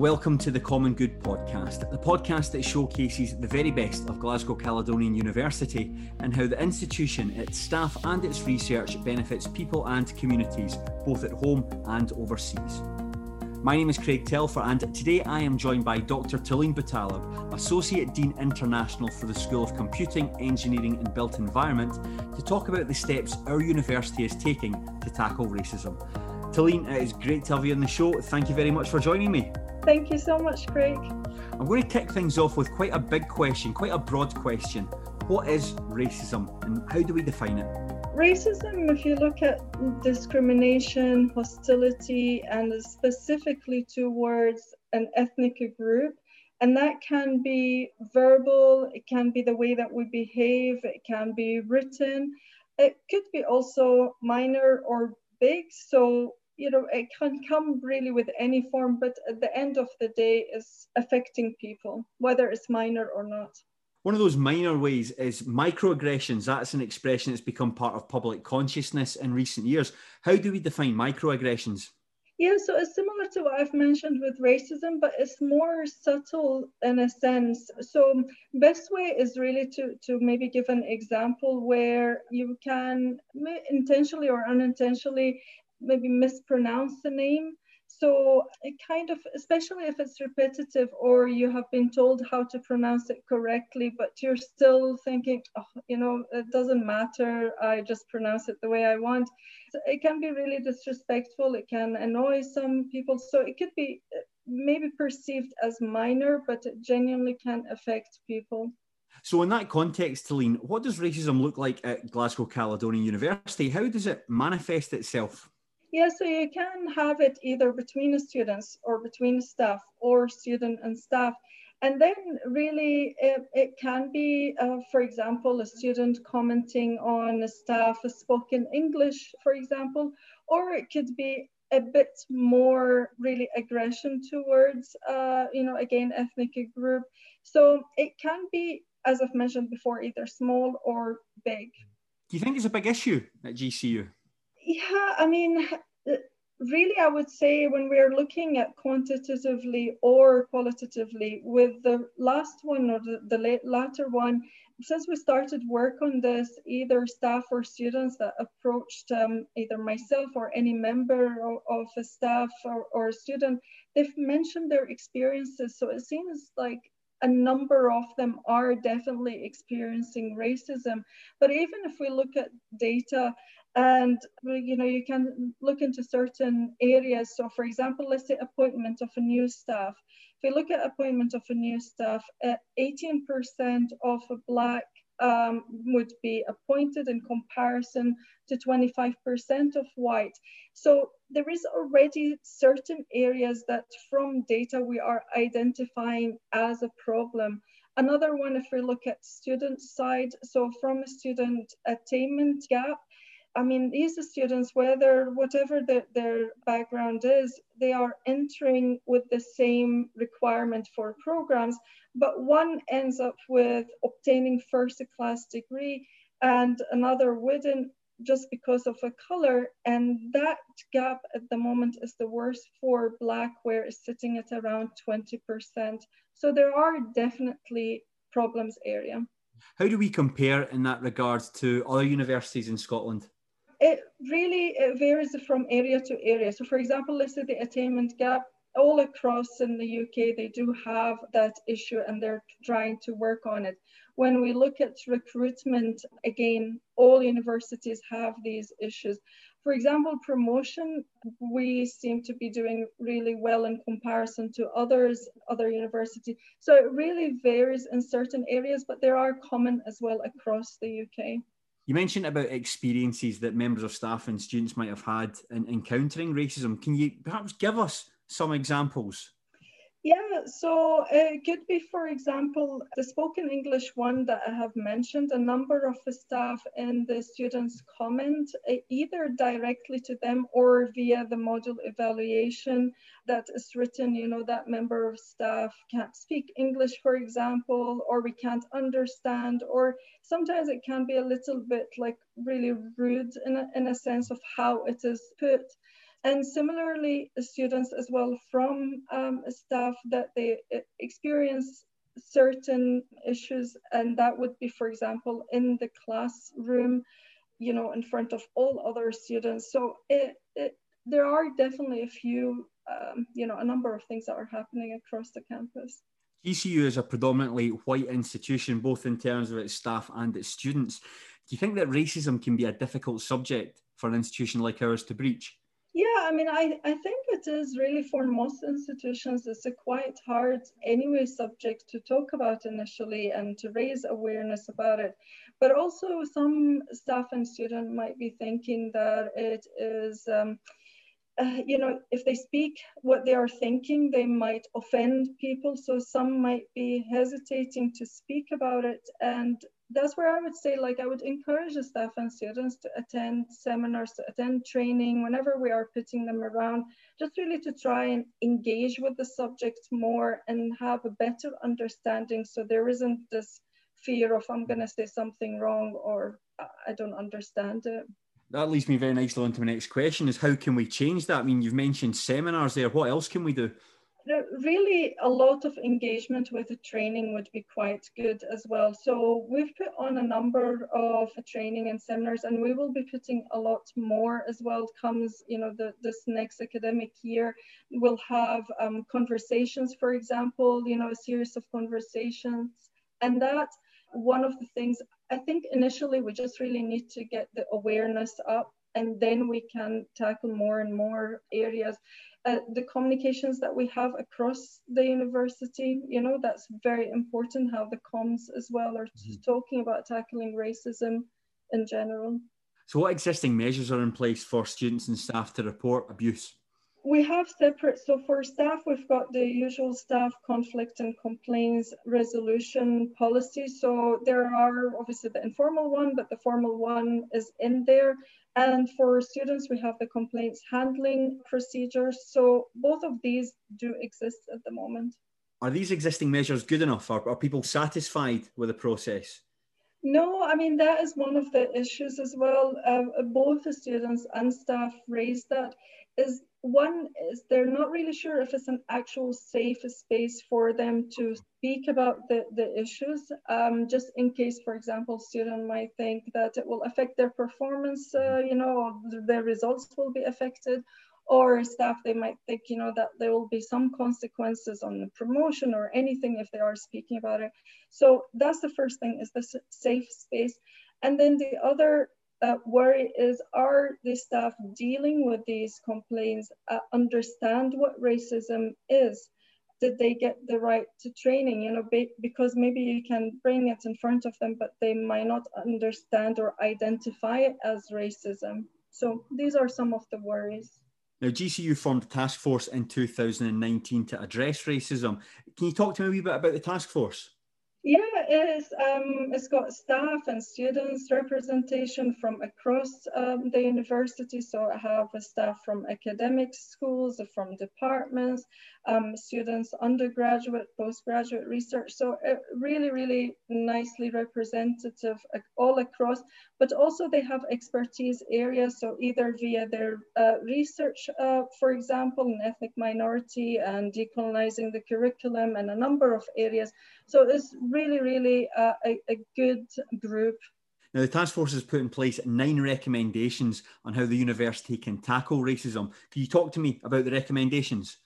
welcome to the Common Good podcast, the podcast that showcases the very best of Glasgow Caledonian University and how the institution, its staff, and its research benefits people and communities, both at home and overseas. My name is Craig Telfer, and today I am joined by Dr. Talene Boutaleb, Associate Dean International for the School of Computing, Engineering and Built Environment, to talk about the steps our university is taking to tackle racism. Talene, it is great to have you on the show. Thank you very much for joining me. Thank you so much, Craig. I'm going to kick things off with quite a big question, quite a broad question. What is racism and how do we define it? Racism, if you look at discrimination, hostility, and specifically towards an ethnic group, and that can be verbal, it can be the way that we behave, it can be written, it could be also minor or big. So you know, it can come really with any form, but at the end of the day, is affecting people, whether it's minor or not. One of those minor ways is microaggressions. That's an expression that's become part of public consciousness in recent years. How do we define microaggressions? Yeah, so it's similar to what I've mentioned with racism, but it's more subtle in a sense. So best way is really to to maybe give an example where you can intentionally or unintentionally maybe mispronounce the name. So it kind of, especially if it's repetitive or you have been told how to pronounce it correctly, but you're still thinking, oh, you know, it doesn't matter. I just pronounce it the way I want. So it can be really disrespectful. It can annoy some people. So it could be uh, maybe perceived as minor, but it genuinely can affect people. So, in that context, Talene, what does racism look like at Glasgow Caledonian University? How does it manifest itself? Yeah, so you can have it either between students or between staff or student and staff. And then really it, it can be, uh, for example, a student commenting on a staff spoken English, for example, or it could be a bit more really aggression towards, uh, you know, again, ethnic group. So it can be, as I've mentioned before, either small or big. Do you think it's a big issue at GCU? Yeah, I mean, really, I would say when we're looking at quantitatively or qualitatively, with the last one or the, the latter one, since we started work on this, either staff or students that approached um, either myself or any member of, of a staff or, or a student, they've mentioned their experiences. So it seems like a number of them are definitely experiencing racism. But even if we look at data, and you know you can look into certain areas so for example let's say appointment of a new staff if you look at appointment of a new staff 18% uh, of black um, would be appointed in comparison to 25% of white. So there is already certain areas that from data we are identifying as a problem. Another one, if we look at student side, so from a student attainment gap, I mean, these students, whether whatever the, their background is, they are entering with the same requirement for programs, but one ends up with obtaining first class degree and another wouldn't just because of a color. And that gap at the moment is the worst for Black, where it's sitting at around 20%. So there are definitely problems area. How do we compare in that regard to other universities in Scotland? It really it varies from area to area. So for example, let's say the attainment gap, all across in the UK, they do have that issue and they're trying to work on it. When we look at recruitment, again, all universities have these issues. For example, promotion, we seem to be doing really well in comparison to others, other universities. So it really varies in certain areas, but there are common as well across the UK. You mentioned about experiences that members of staff and students might have had in encountering racism. Can you perhaps give us some examples? Yeah, so uh, it could be, for example, the spoken English one that I have mentioned. A number of the staff and the students comment uh, either directly to them or via the module evaluation that is written. You know, that member of staff can't speak English, for example, or we can't understand, or sometimes it can be a little bit like really rude in a, in a sense of how it is put. And similarly, students as well from um, staff that they experience certain issues, and that would be, for example, in the classroom, you know, in front of all other students. So it, it there are definitely a few, um, you know, a number of things that are happening across the campus. GCU is a predominantly white institution, both in terms of its staff and its students. Do you think that racism can be a difficult subject for an institution like ours to breach? Yeah, I mean, I, I think it is really for most institutions, it's a quite hard, anyway, subject to talk about initially and to raise awareness about it. But also, some staff and student might be thinking that it is. Um, uh, you know, if they speak what they are thinking, they might offend people. So some might be hesitating to speak about it. And that's where I would say, like, I would encourage the staff and students to attend seminars, to attend training whenever we are putting them around, just really to try and engage with the subject more and have a better understanding. So there isn't this fear of I'm going to say something wrong or I don't understand it that leads me very nicely on to my next question is how can we change that? I mean, you've mentioned seminars there. What else can we do? Really, a lot of engagement with the training would be quite good as well. So we've put on a number of training and seminars, and we will be putting a lot more as well. Comes, you know, the, this next academic year, we'll have um, conversations, for example, you know, a series of conversations, and that one of the things I think initially we just really need to get the awareness up and then we can tackle more and more areas. Uh, the communications that we have across the university, you know, that's very important how the comms as well are mm-hmm. talking about tackling racism in general. So, what existing measures are in place for students and staff to report abuse? We have separate, so for staff, we've got the usual staff conflict and complaints resolution policy. So there are obviously the informal one, but the formal one is in there. And for students, we have the complaints handling procedures. So both of these do exist at the moment. Are these existing measures good enough? Are, are people satisfied with the process? No, I mean, that is one of the issues as well. Uh, both the students and staff raised that is one is they're not really sure if it's an actual safe space for them to speak about the, the issues, um, just in case, for example, student might think that it will affect their performance, uh, you know, their results will be affected, or staff, they might think, you know, that there will be some consequences on the promotion or anything if they are speaking about it. So that's the first thing is the safe space. And then the other uh, worry is are the staff dealing with these complaints uh, understand what racism is did they get the right to training you know because maybe you can bring it in front of them but they might not understand or identify it as racism so these are some of the worries now gcu formed a task force in 2019 to address racism can you talk to me a wee bit about the task force yeah, it is. Um, it's got staff and students representation from across um, the university. So I have a staff from academic schools, from departments, um, students, undergraduate, postgraduate research. So it really, really nicely representative all across, but also they have expertise areas. So either via their uh, research, uh, for example, in ethnic minority and decolonizing the curriculum and a number of areas. So it's really, really uh, a, a good group now, the task force has put in place nine recommendations on how the university can tackle racism. Can you talk to me about the recommendations?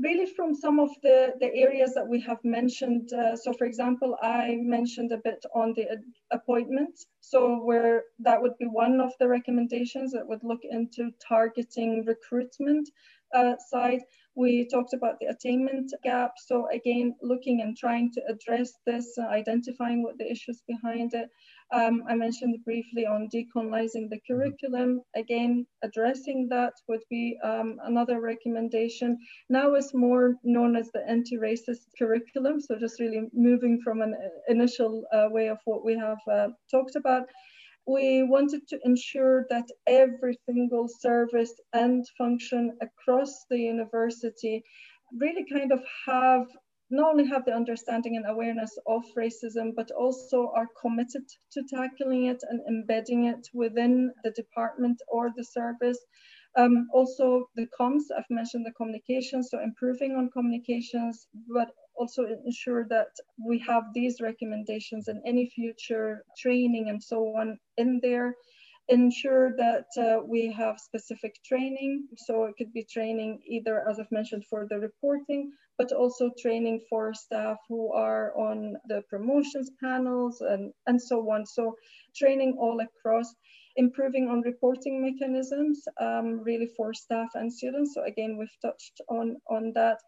Really from some of the, the areas that we have mentioned. Uh, so for example, I mentioned a bit on the appointments. So where that would be one of the recommendations that would look into targeting recruitment uh, side. We talked about the attainment gap. So again, looking and trying to address this, uh, identifying what the issues behind it. Um, I mentioned briefly on decolonizing the mm-hmm. curriculum. Again, addressing that would be um, another recommendation. Now it's more known as the anti-racist curriculum. So just really moving from an initial uh, way of what we have uh, talked about. We wanted to ensure that every single service and function across the university really kind of have not only have the understanding and awareness of racism, but also are committed to tackling it and embedding it within the department or the service. Um, also the comms, I've mentioned the communications, so improving on communications, but also ensure that we have these recommendations in any future training and so on in there ensure that uh, we have specific training. So it could be training either, as I've mentioned, for the reporting, but also training for staff who are on the promotions panels and, and so on. So training all across, improving on reporting mechanisms, um, really for staff and students. So again, we've touched on, on that.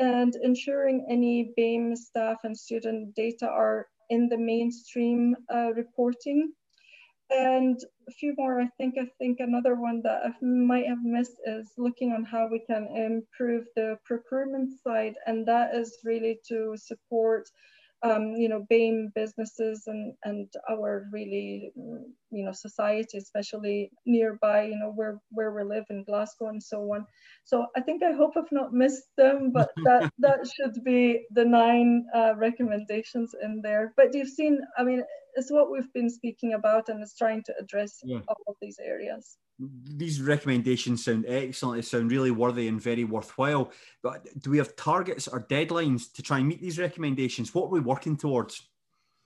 And ensuring any BAME staff and student data are in the mainstream uh, reporting and a few more, I think, I think another one that I might have missed is looking on how we can improve the procurement side. And that is really to support um, you know, BAME businesses and, and our really, you know, society, especially nearby, you know, where, where we live in Glasgow and so on. So I think I hope I've not missed them, but that, that should be the nine uh, recommendations in there. But you've seen, I mean, it's what we've been speaking about and it's trying to address yeah. all of these areas these recommendations sound excellent. They sound really worthy and very worthwhile. But do we have targets or deadlines to try and meet these recommendations? What are we working towards?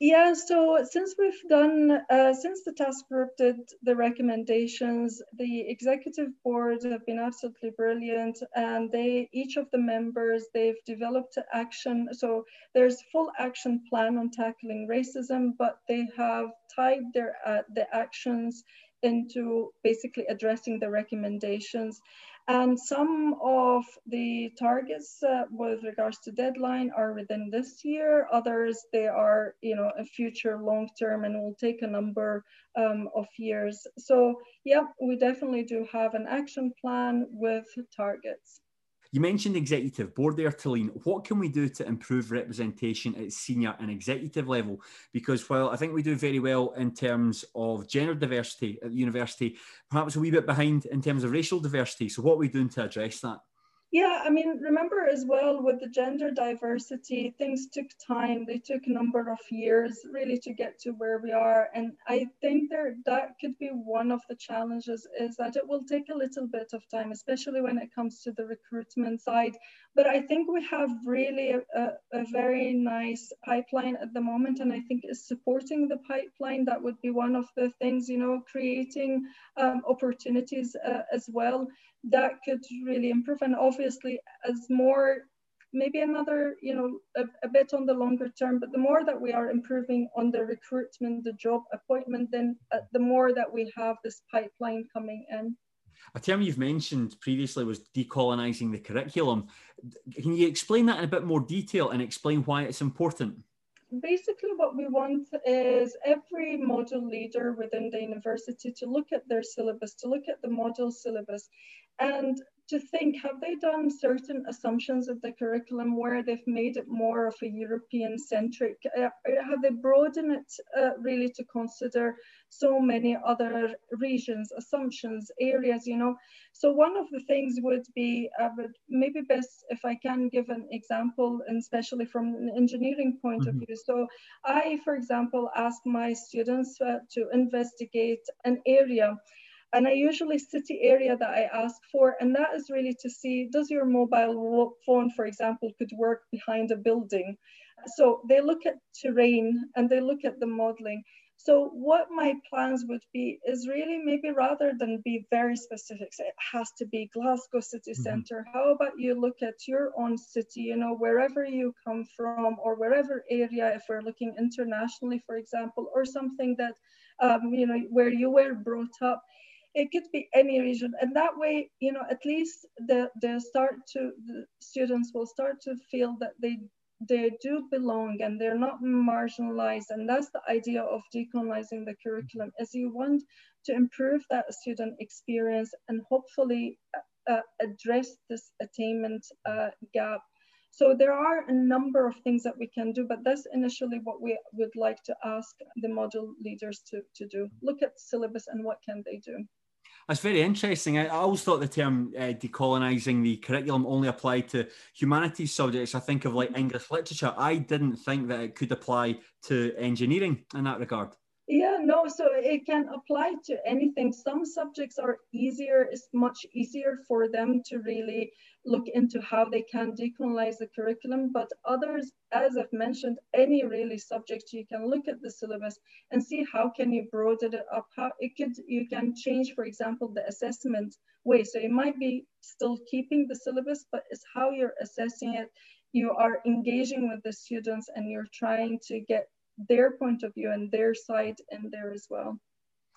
Yeah, so since we've done, uh, since the task group did the recommendations, the executive board have been absolutely brilliant and they, each of the members, they've developed action. So there's full action plan on tackling racism, but they have tied their, uh, the actions into basically addressing the recommendations. And some of the targets uh, with regards to deadline are within this year. Others, they are, you know, a future long term and will take a number um, of years. So yeah, we definitely do have an action plan with targets. You mentioned executive board there, Talene. What can we do to improve representation at senior and executive level? Because while I think we do very well in terms of gender diversity at the university, perhaps a wee bit behind in terms of racial diversity. So, what are we doing to address that? Yeah, I mean, remember as well with the gender diversity, things took time. They took a number of years really to get to where we are. And I think there that could be one of the challenges is that it will take a little bit of time, especially when it comes to the recruitment side. But I think we have really a, a, very nice pipeline at the moment. And I think is supporting the pipeline, that would be one of the things, you know, creating um, opportunities uh, as well that could really improve. And obviously, as more, maybe another, you know, a, a, bit on the longer term, but the more that we are improving on the recruitment, the job appointment, then uh, the more that we have this pipeline coming in. A term you've mentioned previously was decolonizing the curriculum. Can you explain that in a bit more detail and explain why it's important? basically what we want is every module leader within the university to look at their syllabus, to look at the module syllabus and to think, have they done certain assumptions of the curriculum where they've made it more of a European centric? Uh, have they broadened it uh, really to consider so many other regions, assumptions, areas, you know? So one of the things would be, uh, maybe best if I can give an example, and especially from an engineering point mm -hmm. of mm-hmm. view. So I, for example, ask my students uh, to investigate an area and I usually city area that I ask for, and that is really to see, does your mobile phone, for example, could work behind a building? So they look at terrain and they look at the modeling. So what my plans would be is really maybe rather than be very specific, say it has to be Glasgow city center. Mm -hmm. How about you look at your own city, you know, wherever you come from or wherever area, if we're looking internationally, for example, or something that, um, you know, where you were brought up it could be any region and that way you know at least the the start to the students will start to feel that they they do belong and they're not marginalized and that's the idea of decolonizing the curriculum is you want to improve that student experience and hopefully uh, uh address this attainment uh, gap so there are a number of things that we can do, but that's initially what we would like to ask the module leaders to, to do. Look at syllabus and what can they do. That's very interesting. I, always thought the term uh, decolonising the curriculum only applied to humanities subjects. I think of like English literature. I didn't think that it could apply to engineering in that regard. No, so it can apply to anything. Some subjects are easier, it's much easier for them to really look into how they can decolonize the curriculum. But others, as I've mentioned, any really subject, you can look at the syllabus and see how can you broaden it up. How it could you can change, for example, the assessment way. So it might be still keeping the syllabus, but it's how you're assessing it. You are engaging with the students and you're trying to get their point of view and their side in there as well.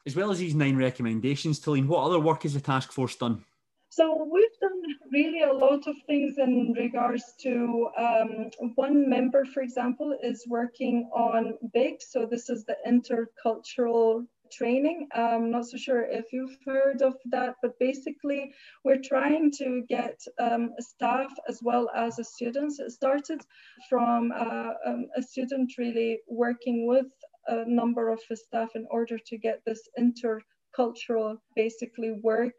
As well as these nine recommendations, Talene, what other work has the task force done? So we've done really a lot of things in regards to um, one member, for example, is working on BIG. So this is the intercultural training. I'm not so sure if you've heard of that, but basically we're trying to get um, staff as well as students. It started from uh, um, a student really working with a number of staff in order to get this intercultural basically work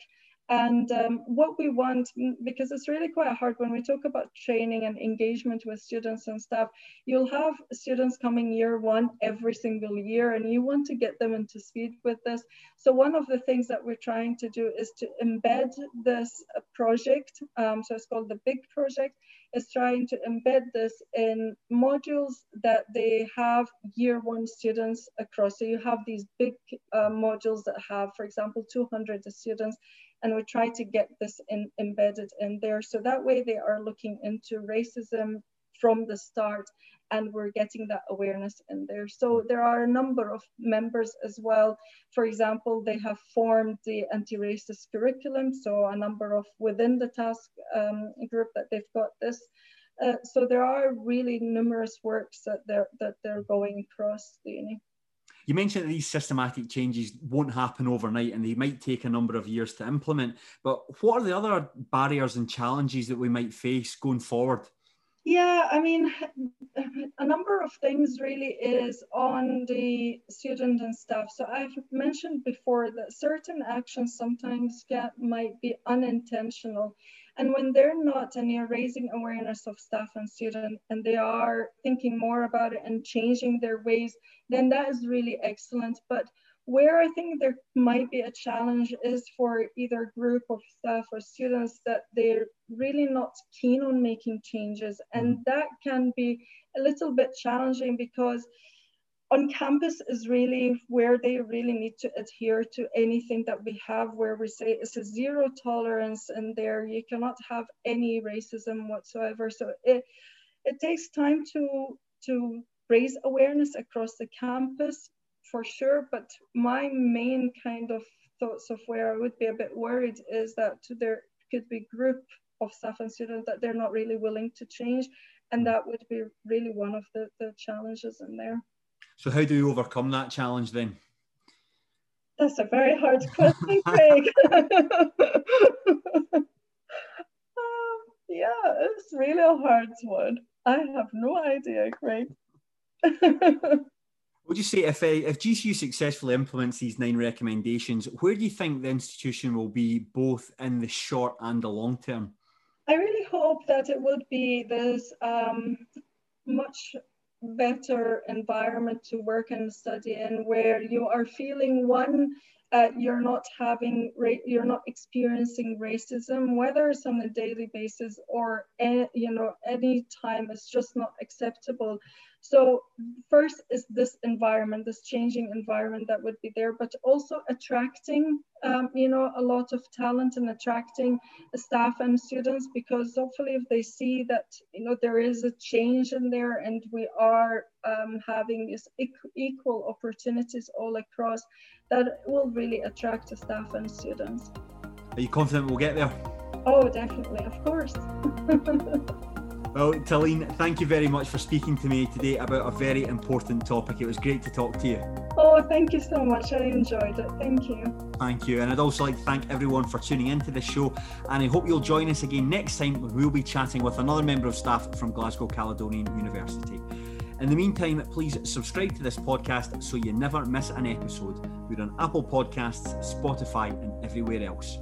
and um, what we want, because it's really quite hard when we talk about training and engagement with students and staff, you'll have students coming year one every single year, and you want to get them into speed with this. So one of the things that we're trying to do is to embed this project, um, so it's called the BIG project, is trying to embed this in modules that they have year one students across. So you have these big uh, modules that have, for example, 200 students, and we try to get this in, embedded in there. So that way they are looking into racism from the start and we're getting that awareness in there. So there are a number of members as well. For example, they have formed the anti-racist curriculum. So a number of within the task um, group that they've got this. Uh, so there are really numerous works that they're, that they're going across the. You mentioned that these systematic changes won't happen overnight and they might take a number of years to implement. But what are the other barriers and challenges that we might face going forward? Yeah, I mean, a number of things really is on the student and staff. So I've mentioned before that certain actions sometimes get, might be unintentional. And when they're not, and you're raising awareness of staff and student, and they are thinking more about it and changing their ways, then that is really excellent. But where I think there might be a challenge is for either group of staff or students that they're really not keen on making changes. And mm-hmm. that can be a little bit challenging because on campus is really where they really need to adhere to anything that we have where we say it's a zero tolerance and there you cannot have any racism whatsoever. So it it takes time to to raise awareness across the campus for sure but my main kind of thoughts of where i would be a bit worried is that there could be group of staff and students that they're not really willing to change and mm. that would be really one of the, the challenges in there so, how do you overcome that challenge then? That's a very hard question, Craig. um, yeah, it's really a hard one. I have no idea, Craig. Would you say if uh, if GCU successfully implements these nine recommendations, where do you think the institution will be both in the short and the long term? I really hope that it would be this um, much better environment to work and study in where you are feeling one uh, you're not having you're not experiencing racism whether it's on a daily basis or you know any time it's just not acceptable so first is this environment, this changing environment that would be there, but also attracting, um, you know, a lot of talent and attracting staff and students because hopefully if they see that, you know, there is a change in there and we are um, having these equal opportunities all across, that will really attract the staff and students. Are you confident we'll get there? Oh, definitely, of course. Well, Talene, thank you very much for speaking to me today about a very important topic. It was great to talk to you. Oh, thank you so much. I enjoyed it. Thank you. Thank you. And I'd also like to thank everyone for tuning into this show. And I hope you'll join us again next time when we'll be chatting with another member of staff from Glasgow Caledonian University. In the meantime, please subscribe to this podcast so you never miss an episode. We're on Apple Podcasts, Spotify, and everywhere else.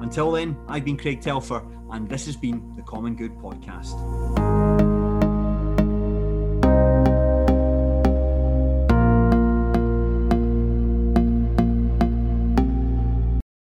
Until then, I've been Craig Telfer, and this has been the Common Good Podcast.